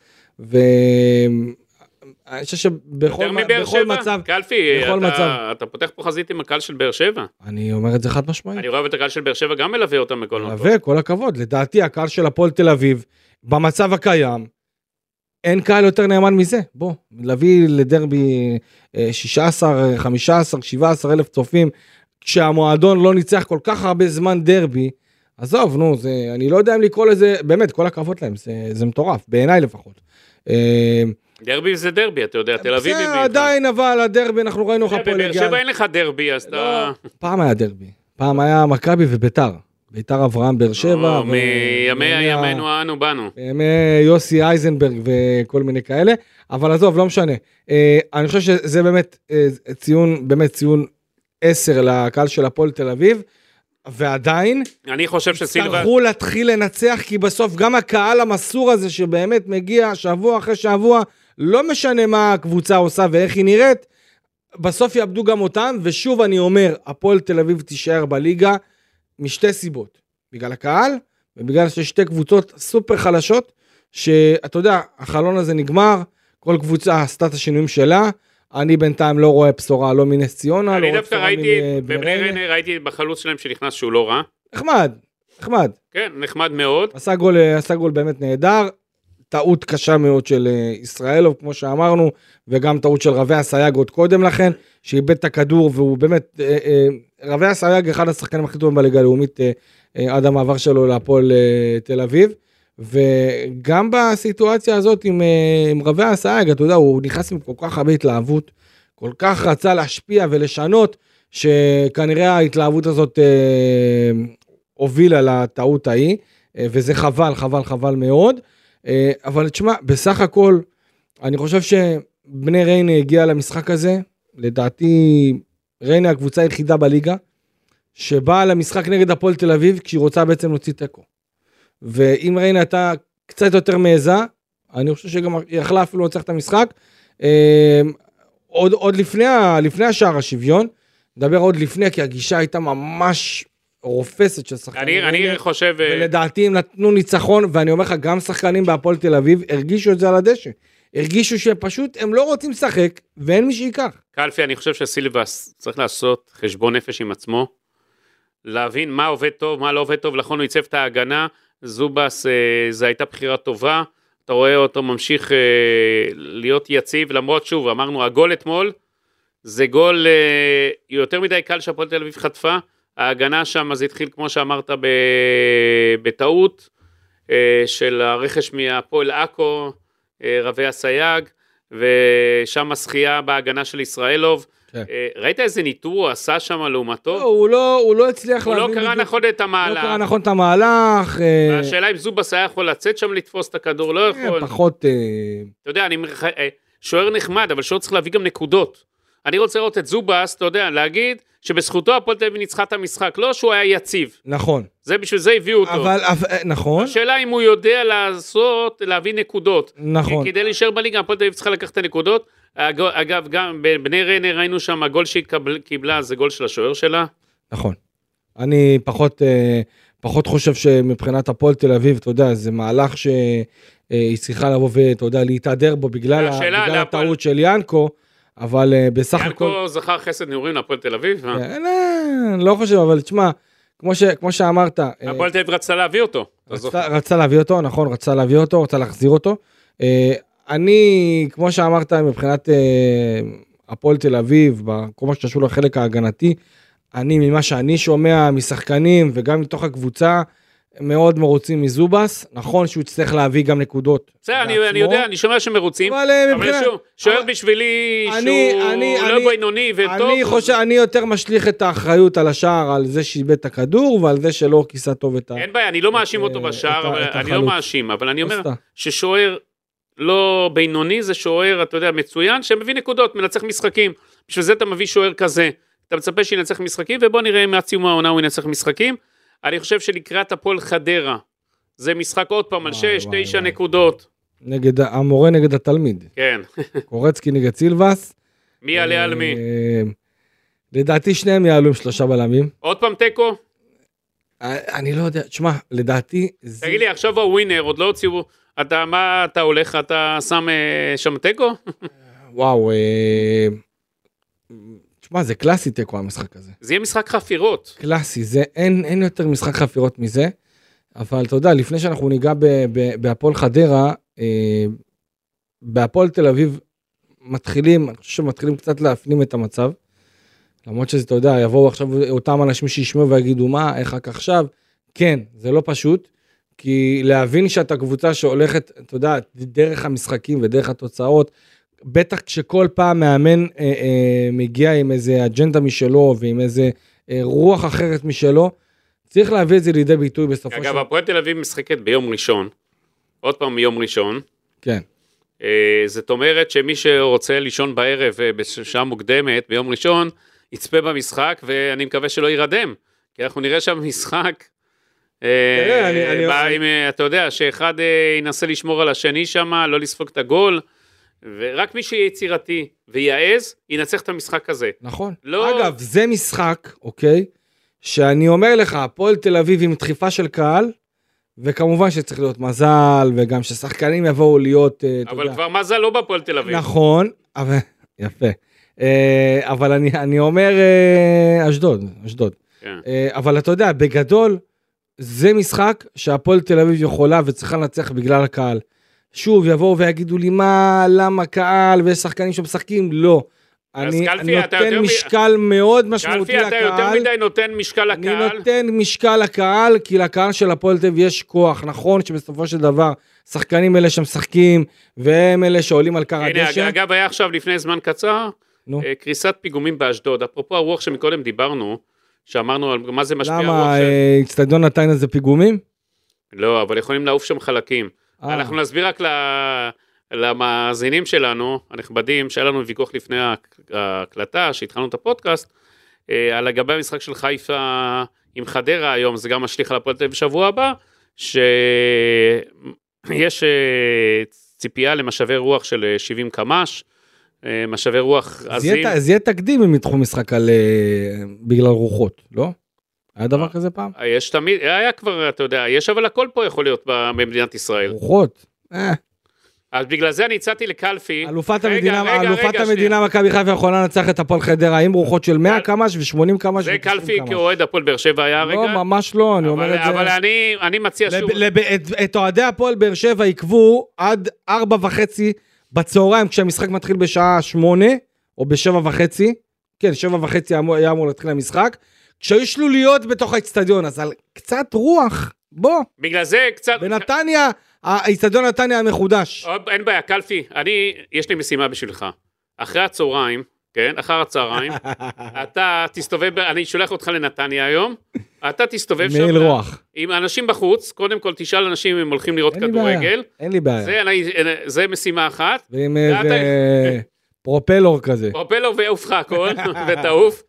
אני חושב שבכל בכל? מצב, קלפי, בכל אתה- מצב. אתה פותח פה חזית עם הקהל של באר שבע. אני אומר את זה חד משמעית. אני רואה את הקהל של באר שבע גם מלווה אותם בכל מקום. מלווה, כל הכבוד. לדעתי הקהל של הפועל תל אביב, במצב הקיים, אין קהל יותר נאמן מזה. בוא, להביא לדרבי אה, 16, 15, 17 אלף צופים, כשהמועדון לא ניצח כל כך הרבה זמן דרבי, עזוב, נו, זה, אני לא יודע אם לקרוא לזה, באמת, כל הכבוד להם, זה, זה מטורף, בעיניי לפחות. אה, דרבי זה דרבי, אתה יודע, תל אביב. בסדר, עדיין, אבל הדרבי, אנחנו ראינו איך הפועל בבאר הגיע. שבע אין לך דרבי, אז אתה... לא, פעם היה דרבי, פעם היה מכבי וביתר. ביתר אברהם באר שבע. מימי מימי ימינו אנו באנו. בימי יוסי אייזנברג וכל מיני כאלה, אבל עזוב, לא משנה. אה, אני חושב שזה באמת אה, ציון, באמת ציון 10 לקהל של הפועל תל אביב, ועדיין, אני חושב שסילבה... יצטרכו להתחיל לנצח, כי בסוף גם הקהל המסור הזה שבאמת מגיע שבוע אחרי שבוע, לא משנה מה הקבוצה עושה ואיך היא נראית, בסוף יאבדו גם אותם, ושוב אני אומר, הפועל תל אביב תישאר בליגה משתי סיבות. בגלל הקהל, ובגלל שיש שתי קבוצות סופר חלשות, שאתה יודע, החלון הזה נגמר, כל קבוצה עשתה את השינויים שלה, אני בינתיים לא רואה בשורה לא מנס ציונה, לא אני רואה בשורה מבני בבני ריינה. ראיתי בחלוץ שלהם שנכנס שהוא לא רע. נחמד, נחמד. כן, נחמד מאוד. עשה גול, עשה גול באמת נהדר. טעות קשה מאוד של אה, ישראלוב, כמו שאמרנו, וגם טעות של רבי אסייג עוד קודם לכן, שאיבד את הכדור, והוא באמת, אה, אה, רבי אסייג אחד השחקנים הכי טובים בליגה הלאומית אה, אה, עד המעבר שלו להפועל אה, תל אביב. וגם בסיטואציה הזאת עם, אה, עם רבי אסייג, אתה יודע, הוא נכנס עם כל כך הרבה התלהבות, כל כך רצה להשפיע ולשנות, שכנראה ההתלהבות הזאת אה, הובילה לטעות ההיא, אה, וזה חבל, חבל, חבל מאוד. אה, אבל תשמע, בסך הכל, אני חושב שבני ריינה הגיע למשחק הזה, לדעתי ריינה הקבוצה היחידה בליגה, שבאה למשחק נגד הפועל תל אביב כשהיא רוצה בעצם להוציא תיקו. ואם ריינה הייתה קצת יותר מעיזה, אני חושב שגם היא יכלה אפילו לנצח את המשחק. אה, עוד, עוד לפני, לפני השער השוויון, נדבר עוד לפני, כי הגישה הייתה ממש רופסת של שחקנים. אני אני חושב... אה, ולדעתי הם נתנו ניצחון, ואני אומר לך, גם שחקנים בהפועל תל אביב הרגישו את זה על הדשא. הרגישו שפשוט הם לא רוצים לשחק, ואין מי שייקח. קלפי, אני חושב שסילבס צריך לעשות חשבון נפש עם עצמו, להבין מה עובד טוב, מה לא עובד טוב, נכון, הוא ייצב את ההגנה, זובס, אה, זו הייתה בחירה טובה, אתה רואה אותו ממשיך אה, להיות יציב, למרות, שוב, אמרנו, הגול אתמול, זה גול אה, יותר מדי קל שהפועל תל אביב חטפה, ההגנה שם, זה התחיל, כמו שאמרת, בטעות, אה, של הרכש מהפועל עכו, אה, רבי אסייג, ושם הזכייה בהגנה של ישראלוב. כן. אה, ראית איזה ניטור הוא עשה שם לעומתו? לא, הוא לא, הוא לא הצליח הוא לא להבין קרא בדיוק- נכון את לא המהלך. קרא נכון את המהלך. אה, השאלה אם זובס היה יכול לצאת שם לתפוס את הכדור, לא אה, יכול. פחות... אה, אתה יודע, אני אה, שוער נחמד, אבל שוער צריך להביא גם נקודות. אני רוצה לראות את זובס, אתה יודע, להגיד שבזכותו הפועל תל אביב ניצחה את המשחק, לא שהוא היה יציב. נכון. זה בשביל זה הביאו אותו. אבל, אבל- אה, נכון, השאלה אם הוא יודע לעשות, להביא נקודות. נכון. כדי להישאר בליגה, הפועל תל אביב צריכה לקחת את הנקודות. אג- אגב, גם בבני ריינה ראינו שם, הגול שהיא קיבלה זה גול של השוער שלה. נכון. אני פחות, אה, פחות חושב שמבחינת הפועל תל אביב, אתה יודע, זה מהלך שהיא צריכה לבוא ואתה יודע, להתהדר בו בגלל, בגלל הטעות של ינקו, אבל אה, בסך הכל... ינקו זכר חסד נעורים להפועל תל אביב. אה? אה, אני לא חושב, אבל תשמע, כמו, ש, כמו שאמרת, אה, הפועל תל אביב רצתה להביא אותו. רצה, רצה להביא אותו, נכון, רצה להביא אותו, רצה להחזיר אותו. אני, כמו שאמרת, מבחינת אה, הפועל תל אביב, בכל מה שקשור לחלק ההגנתי, אני, ממה שאני שומע משחקנים וגם מתוך הקבוצה, מאוד מרוצים מזובס. נכון שהוא יצטרך להביא גם נקודות. בסדר, אני- אני יודע, אני שומע שמרוצים. אבל אה, אבל מבחינת... שוב, שוער בשבילי אני- שהוא אני- לא אני- בינוני וטוב. אני חושב, אני יותר משליך את האחריות על השער, על זה שאיבד את הכדור ועל זה שלא כיסה טוב את ה... אין בעיה, אני לא מאשים אותו אה, בשער, אבל אני לא. מאשים, אבל אני אומר. ששוער לא בינוני זה שוער, אתה יודע, מצוין, שמביא נקודות, מנצח משחקים. בשביל זה אתה מביא שוער כזה. אתה מצפה שינצח משחקים, ובוא נראה אם עד סיום העונה הוא ינצח משחקים. אני חושב שלקראת הפועל חדרה, זה משחק עוד פעם על וואי, 6, וואי, 9 וואי. נקודות. נגד המורה נגד התלמיד. כן. קורצקי נגד סילבס. מי יעלה על מי? אה, לדעתי שניהם יעלו עם שלושה בלמים. עוד פעם תיקו? אה, אני לא יודע, תשמע, לדעתי... תגיד לי, עכשיו הווינר, עוד לא הוציאו... אתה, מה אתה הולך, אתה שם אה, שם תיקו? וואו, אה, תשמע, זה קלאסי תיקו המשחק הזה. זה יהיה משחק חפירות. קלאסי, זה, אין, אין יותר משחק חפירות מזה. אבל אתה יודע, לפני שאנחנו ניגע בהפועל חדרה, אה, בהפועל תל אביב מתחילים, אני חושב שמתחילים קצת להפנים את המצב. למרות שזה, אתה יודע, יבואו עכשיו אותם אנשים שישמעו ויגידו, מה, איך רק עכשיו? כן, זה לא פשוט, כי להבין שאתה קבוצה שהולכת, אתה יודע, דרך המשחקים ודרך התוצאות, בטח כשכל פעם מאמן אה, אה, מגיע עם איזה אג'נדה משלו ועם איזה אה, רוח אחרת משלו, צריך להביא את זה לידי ביטוי בסופו של... אגב, הפועל תל אביב משחקת ביום ראשון. עוד פעם מיום ראשון. כן. אה, זאת אומרת שמי שרוצה לישון בערב אה, בשעה מוקדמת ביום ראשון, יצפה במשחק ואני מקווה שלא יירדם. כי אנחנו נראה שם משחק. אתה יודע, שאחד אה, ינסה לשמור על השני שם, לא לספוג את הגול, ורק מי שיהיה יצירתי ויעז, ינצח את המשחק הזה. נכון. לא- אגב, זה משחק, אוקיי, שאני אומר לך, הפועל תל אביב עם דחיפה של קהל, וכמובן שצריך להיות מזל, וגם ששחקנים יבואו להיות, אה, אבל. כבר מזל לא בהפועל תל אביב. נכון, אבל... יפה. אה, אבל אני, אני אומר אה, אשדוד, אשדוד. כן. אה, אבל אתה יודע, בגדול, זה משחק שהפועל תל אביב יכולה וצריכה לנצח בגלל הקהל. שוב, יבואו ויגידו לי, מה, למה קהל, ויש שחקנים שמשחקים? לא. אני קלפי, נותן יותר מ- משקל מאוד משמעותי קלפי, אתה יותר לקהל. מדי נותן משקל אני לקהל. נותן משקל לקהל, כי לקהל של הפועל תל אביב יש כוח. נכון שבסופו של דבר, שחקנים אלה שמשחקים, והם אלה שעולים על קר הנה, הדשא. אגב, היה עכשיו לפני זמן קצר, נו. אה, קריסת פיגומים באשדוד. אפרופו הרוח שמקודם דיברנו, שאמרנו על מה זה משפיע למה. אה, אצטדיון נתניה זה פיגומים? לא, אבל יכולים לעוף שם חלקים. אה. אנחנו נסביר רק ל- למאזינים שלנו, הנכבדים, שהיה לנו ויכוח לפני ההק- ההקלטה, שהתחלנו את הפודקאסט, אה, על לגבי המשחק של חיפה עם חדרה היום, זה גם משליך על הפועל תל אביב בשבוע הבא, שיש אה, ציפייה למשאבי רוח של אה, 70 קמ"ש, משאבי רוח עזים. אז יהיה תקדים אם ידחו משחק על... אה, בגלל רוחות, לא? היה דבר כזה פעם? יש תמיד, היה כבר, אתה יודע, יש אבל הכל פה יכול להיות במדינת ישראל. רוחות? אה, אז בגלל זה אני הצעתי לקלפי, אלופת המדינה, אלופת המדינה מכבי חיפה יכולה לנצח את הפועל חדרה עם רוחות של 100 קל- קמ"ש ו-80 קמ"ש זה ו-90 קלפי קמ"ש. כאוהד הפועל באר שבע היה לא, רגע, ממש לא, אני אומר את זה. אבל אני, מציע שוב, את אוהדי הפועל באר שבע עיכבו עד ארבע וחצי בצהריים כשהמשחק מתחיל בשעה שמונה או בשבע וחצי. כן, שבע וחצי היה אמור- להתחיל המשחק. כשהיו שלוליות בתוך האצטדיון, אז על קצת רוח, בוא, בגלל זה קצת, בנתניה, האצטדיון נתניה המחודש. אין בעיה, קלפי, אני, יש לי משימה בשבילך, אחרי הצהריים, כן, אחר הצהריים, אתה תסתובב, אני שולח אותך לנתניה היום, אתה תסתובב שם, מעיל רוח. עם אנשים בחוץ, קודם כל תשאל אנשים אם הם הולכים לראות אין לי בעיה, כדורגל, אין לי בעיה. זה, אני, זה משימה אחת, ועם איזה פרופלור כזה. פרופלור ויעוף לך הכל, ותעוף.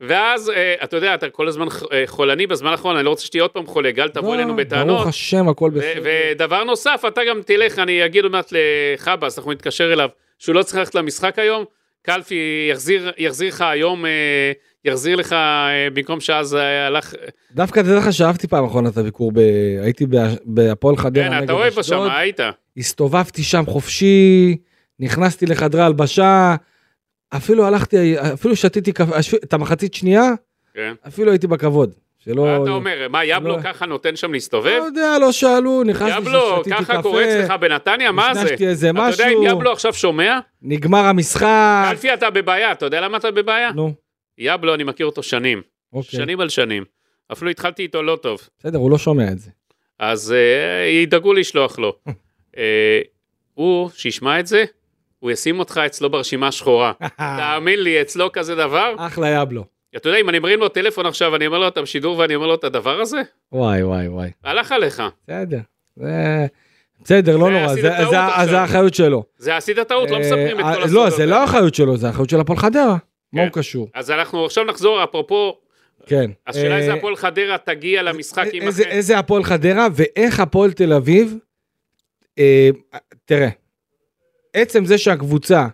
ואז, אה, אתה יודע, אתה כל הזמן אה, חולני בזמן האחרון, אני לא רוצה שתהיה עוד פעם חולה, גל תבוא לא, אלינו בטענות. ברוך השם, הכל בסדר. ודבר נוסף, אתה גם תלך, אני אגיד עוד מעט לחבאס, אנחנו נתקשר אליו, שהוא לא צריך ללכת למשחק היום, קלפי יחזיר, יחזיר לך היום, אה, יחזיר לך, אה, במקום שאז אה, הלך, דווקא תדע לך שאהבתי פעם אחרונה את הביקור, ב... הייתי בהפועל חדרה כן, אתה אוהב שם. היית. הסתובבתי שם חופשי, נכנסתי לחדרי הלבשה, אפילו הלכתי, אפילו שתיתי קפה, את המחצית שנייה, כן. אפילו הייתי בכבוד. שלא... מה אתה אומר, מה, יבלו לא- ככה נותן שם לא להסתובב? יודע, לא שאלו, נכנסתי, יבלו, שתיתי ככה קפה, קורה אצלך בנתניה, מה זה? נשנשתי איזה אתה יודע משהו, אם יבלו עכשיו שומע? נגמר המשחק. קלפי אתה בבעיה, אתה יודע למה אתה בבעיה? נו, יבלו, אני מכיר אותו שנים, אוקיי. שנים על שנים. אפילו התחלתי איתו לא טוב. בסדר, הוא לא שומע את זה. אז אה, ידאגו לשלוח לו. אה, הוא, שישמע את זה, הוא ישים אותך אצלו ברשימה השחורה. תאמין לי, אצלו כזה דבר. אחלה יבלו. אתה יודע, אם אני מרים לו טלפון עכשיו, אני אומר לו, אתה בשידור ואני אומר לו את הדבר הזה? וואי, וואי, וואי. הלך עליך. בסדר. זה... בסדר, לא נורא, זה- האחריות שלו. זה עשית טעות, לא מספרים את אה, כל לא, הסודות. זה לא האחריות שלו, זה האחריות של הפועל חדרה. מה כן. הוא קשור? אז אנחנו עכשיו נחזור, אפרופו, כן. השאלה איזה אה, הפועל חדרה תגיע למשחק עם... איזה, איזה הפועל חדרה ואיך הפועל תל אביב, אה, תראה, עצם זה שהקבוצה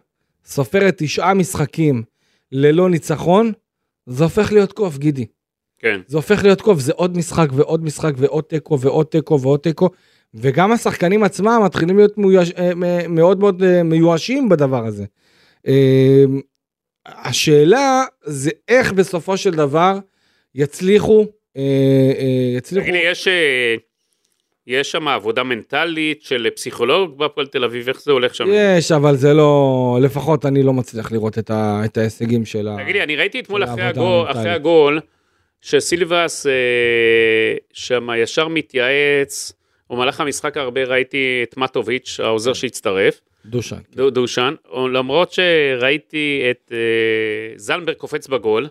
סופרת תשעה משחקים ללא ניצחון, זה הופך להיות קוף, גידי. כן. זה הופך להיות קוף, זה עוד משחק ועוד משחק ועוד תיקו ועוד תיקו ועוד תיקו, וגם השחקנים עצמם מתחילים להיות מיואש, אה, מאוד מאוד אה, מיואשים בדבר הזה. השאלה זה איך בסופו של דבר יצליחו, אה, אה, יצליחו, תגיד לי, יש, אה, יש שם עבודה מנטלית של פסיכולוג בהפועל תל אביב, איך זה הולך שם? יש, אבל זה לא, לפחות אני לא מצליח לראות את, ה, את ההישגים של ה... תגיד לי, אני ראיתי אתמול אחרי הגול, המנטלית. אחרי הגול, שסילבס אה, שם ישר מתייעץ, במהלך המשחק הרבה ראיתי את מטוביץ', העוזר שהצטרף, דושן. דו- דושן, למרות שראיתי את אה, זלנברג קופץ בגול,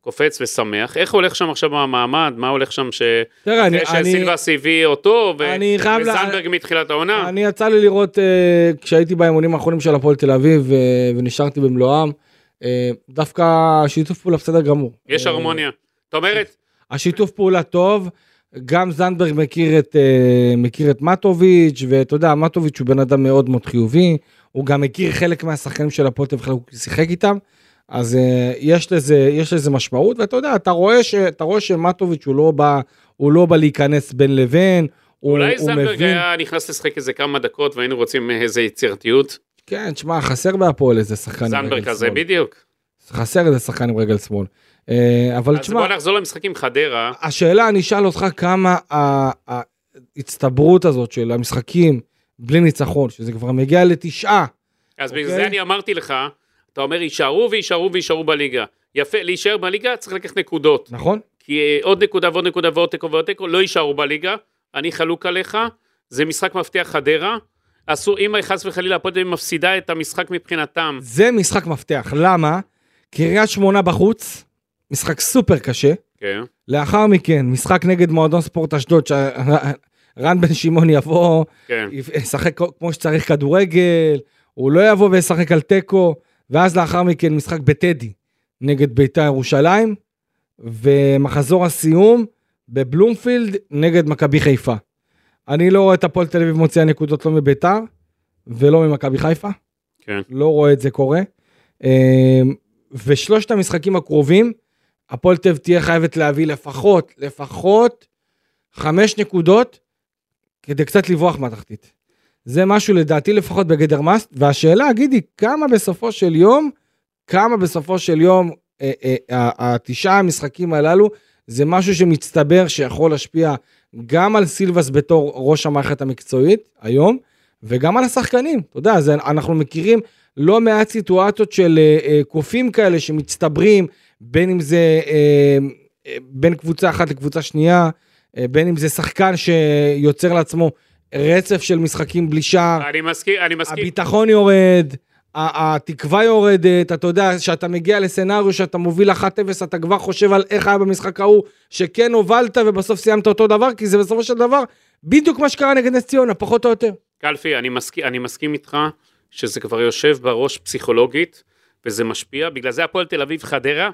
קופץ ושמח, איך הולך שם עכשיו המעמד, מה הולך שם ש... תראה, אני, שסילבס הביא אותו, ו... אני חייב לה- וזלנברג מתחילת העונה. אני יצא לי לראות אה, כשהייתי באימונים האחרונים של הפועל תל אביב אה, ונשארתי במלואם, אה, דווקא שיתוף פעולה בסדר גמור. יש אה, הרמוניה. זאת אומרת, השיתוף פעולה טוב, גם זנדברג מכיר את, אה, מכיר את מטוביץ', ואתה יודע, מטוביץ' הוא בן אדם מאוד מאוד חיובי, הוא גם מכיר חלק מהשחקנים של הפועל תל אביב, הוא שיחק איתם, אז אה, יש לזה, יש לזה משמעות, ואתה יודע, אתה רואה, ש, אתה רואה שמטוביץ' הוא לא בא, הוא לא בא להיכנס בין לבין, הוא, אולי הוא מבין, היה נכנס לשחק איזה כמה דקות והיינו רוצים איזה יצירתיות. כן, תשמע, חסר בהפועל איזה שחקן עם רגל כזה, שמאל, בדיוק. חסר איזה שחקן עם רגל שמאל, אה, אבל אז תשמע, בוא נחזור למשחק עם חדרה. השאלה, אני אשאל אותך כמה ההצטברות הזאת של המשחקים בלי ניצחון, שזה כבר מגיע לתשעה, אז אוקיי. בגלל זה אני אמרתי לך, אתה אומר יישארו ויישארו ויישארו בליגה. יפה, להישאר בליגה צריך לקחת נקודות. נכון? כי אה, עוד נקודה ועוד נקודה ועוד תיקו ועוד תיקו לא יישארו בליגה. אני חלוק עליך, זה משחק מפתח חדרה. אסור, אם חס וחלילה הפועל תל מפסידה את המשחק מבחינתם, זה משחק מפתח, למה? קריית שמונה בחוץ, משחק סופר קשה, כן, לאחר מכן משחק נגד מועדון ספורט אשדוד, שרן בן שמעון יבוא, כן. ישחק כמו שצריך כדורגל, הוא לא יבוא וישחק על תיקו, ואז לאחר מכן משחק בטדי נגד בית"ר ירושלים, ומחזור הסיום בבלומפילד נגד מכבי חיפה. אני לא רואה את הפועל תל אביב מוציאה נקודות לא מבית"ר ולא ממכבי חיפה, כן. לא רואה את זה קורה. אמ, ושלושת המשחקים הקרובים, הפועל תל אביב תהיה חייבת להביא לפחות, לפחות חמש נקודות כדי קצת לברוח מהתחתית. זה משהו לדעתי לפחות בגדר מאסט, והשאלה, גידי, כמה בסופו של יום, כמה בסופו של יום, אה, אה, התשעה המשחקים הללו, זה משהו שמצטבר שיכול להשפיע גם על סילבס בתור ראש המערכת המקצועית היום, וגם על השחקנים. אתה יודע, זה, אנחנו מכירים לא מעט סיטואציות של אה, קופים כאלה שמצטברים, בין אם זה אה, אה, בין קבוצה אחת לקבוצה שנייה, אה, בין אם זה שחקן שיוצר לעצמו רצף של משחקים בלי שער, אני מסכים, אני מסכים. הביטחון יורד, התקווה יורדת, אתה יודע, שאתה מגיע לסצנריו שאתה מוביל 1-0, אתה כבר חושב על איך היה במשחק ההוא, שכן הובלת ובסוף סיימת אותו דבר, כי זה בסופו של דבר בדיוק מה שקרה נגד נס ציונה, פחות או יותר. קלפי, אני מסכים, אני מסכים איתך שזה כבר יושב בראש פסיכולוגית וזה משפיע, בגלל זה הפועל תל אביב חדרה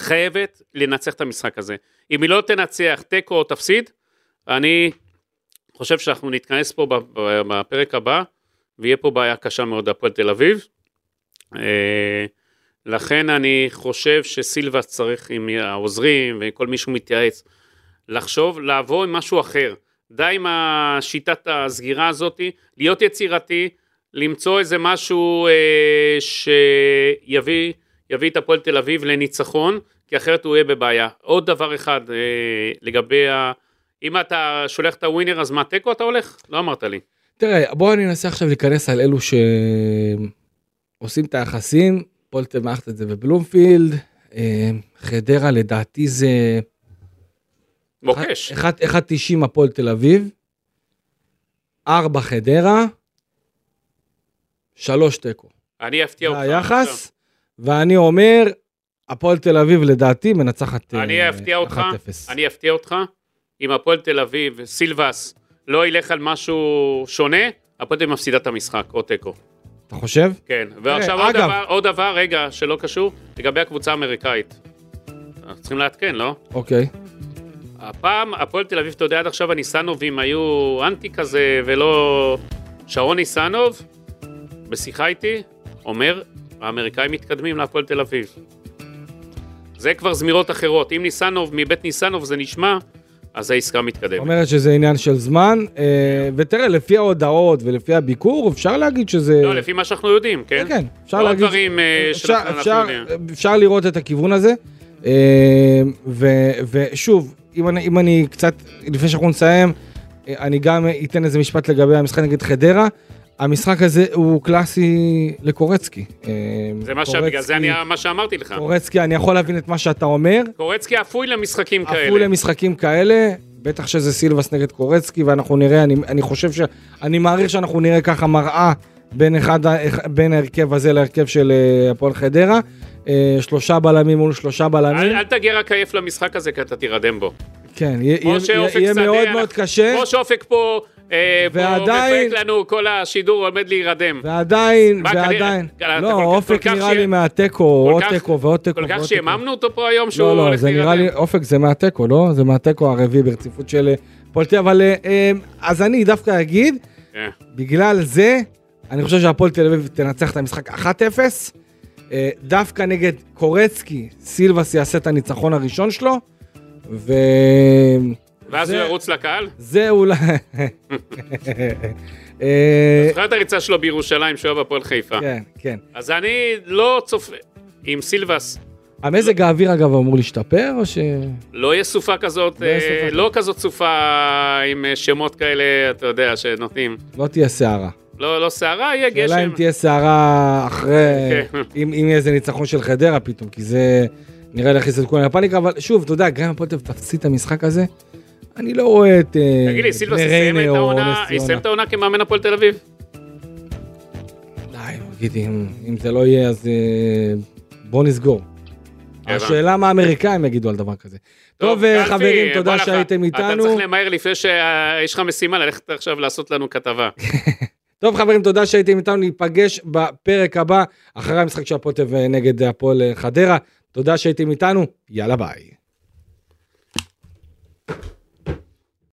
חייבת לנצח את המשחק הזה. אם היא לא תנצח תיקו או תפסיד, אני חושב שאנחנו נתכנס פה בפרק הבא ויהיה פה בעיה קשה מאוד להפועל תל אביב. אה, לכן אני חושב שסילבס צריך עם העוזרים וכל מי שהוא מתייעץ לחשוב, לעבור עם משהו אחר. די עם השיטת הסגירה הזאתי, להיות יצירתי, למצוא איזה משהו אה, שיביא יביא את הפועל תל אביב לניצחון, כי אחרת הוא יהיה בבעיה. עוד דבר אחד אה, לגבי ה... אם אתה שולח את הווינר, אז מה, תיקו אתה הולך? לא אמרת לי. תראה, בואו אני אנסה עכשיו להיכנס על אלו שעושים את היחסים, פולטל מערכת את זה בבלומפילד, אה, חדרה לדעתי זה מוקש. 1.90 הפועל תל אביב, 4 חדרה, 3 תיקו. אני אפתיע אותך. היחס, ואני אומר, הפועל תל אביב לדעתי מנצחת עכשיו. אני אה, אפתיע אותך, 1-0. אני אפתיע אותך. אם הפועל תל אביב, סילבס, לא ילך על משהו שונה, הפועל תל אביב מפסידה את המשחק, או תיקו. אתה חושב? כן, ועכשיו עוד דבר, עוד דבר, רגע, שלא קשור, לגבי הקבוצה האמריקאית. אנחנו צריכים לעדכן, לא? אוקיי. הפעם, הפועל תל אביב, אתה יודע, עד עכשיו הניסנובים היו אנטי כזה, ולא... שרון ניסנוב, בשיחה איתי, אומר, האמריקאים מתקדמים להפועל תל אביב. זה כבר זמירות אחרות. אם ניסנוב, מבית ניסנוב זה נשמע, אז העסקה מתקדמת. אומרת שזה עניין של זמן, אה, ותראה, לפי ההודעות ולפי הביקור, אפשר להגיד שזה... לא, לפי מה שאנחנו יודעים, כן? כן, כן, אפשר לא להגיד... דברים אה, שאנחנו אפשר, יודעים. אפשר לראות את הכיוון הזה. אה, ו, ושוב, אם אני, אם אני קצת, לפני שאנחנו נסיים, אה, אני גם אתן איזה משפט לגבי המשחק נגד חדרה. המשחק הזה הוא קלאסי לקורצקי. אה, זה מה ש... בגלל זה אני, מה שאמרתי לך. קורצקי, אני יכול להבין את מה שאתה אומר. קורצקי אפוי למשחקים כאלה. עפו למשחקים כאלה, בטח שזה סילבס נגד קורצקי, ואנחנו נראה, אני, אני חושב ש... אני מעריך שאנחנו נראה ככה מראה בין, אחד, בין ההרכב הזה להרכב של אה, הפועל חדרה. אה, שלושה בלמים מול שלושה בלמים. אל, אל תגיע רק עייף למשחק הזה, כי אתה תירדם בו. כן, יהיה, מאוד אנחנו- מאוד קשה, כמו שאופק פה ועדיין- מפרק לנו, כל השידור עומד להירדם. ועדיין, ועדיין. לא, אופק נראה לי מהתיקו, עוד תיקו ועוד תיקו. כל כך. שהממנו אותו פה היום שהוא לא, לא, הולך זה נראה להירדם. לי, אופק זה מהתיקו, לא? זה מהתיקו הרביעי ברציפות של אה, אביב, אבל אה, אה, אז אני דווקא אגיד. בגלל זה, אני חושב שהפועל תל אביב תנצח את המשחק 1-0. אה, דווקא נגד קורצקי, סילבס יעשה את הניצחון הראשון שלו, ו... ואז הוא ירוץ לקהל. זה אולי... אה, זוכר את הריצה שלו בירושלים שהוא היה בהפועל חיפה. כן, כן. אז אני לא צופה, עם סילבס, המזג האוויר אגב אמור להשתפר, או ש... לא יהיה סופה כזאת, לא אה. לא כזאת סופה עם אה, שמות כאלה, אתה יודע, שנותנים. לא תהיה סערה. לא לא סערה, יהיה השאלה אם גשם. תהיה סערה אחרי, כן. אם אם יהיה איזה ניצחון של חדרה פתאום, כי זה נראה להכניס את כולם לפאניקה, אבל שוב, אתה יודע, גם אם הפועל תפסיד את המשחק הזה, אני לא רואה את אה, תגיד לי, סילבס יסיים את העונה, נס ציונה. יסיים את העונה כמאמן הפועל תל אביב? די, תגיד, אם זה לא יהיה, אז אה, בוא נסגור. השאלה מה האמריקאים יגידו על דבר כזה. טוב, אה, חברים, תודה. שהייתם אתה איתנו. צריך למהר לפני שיש לך משימה ללכת עכשיו לעשות לנו כתבה. טוב חברים, תודה שהייתם איתנו, ניפגש בפרק הבא, אחרי המשחק של אביב נגד הפועל חדרה. תודה שהייתם איתנו, יאללה ביי.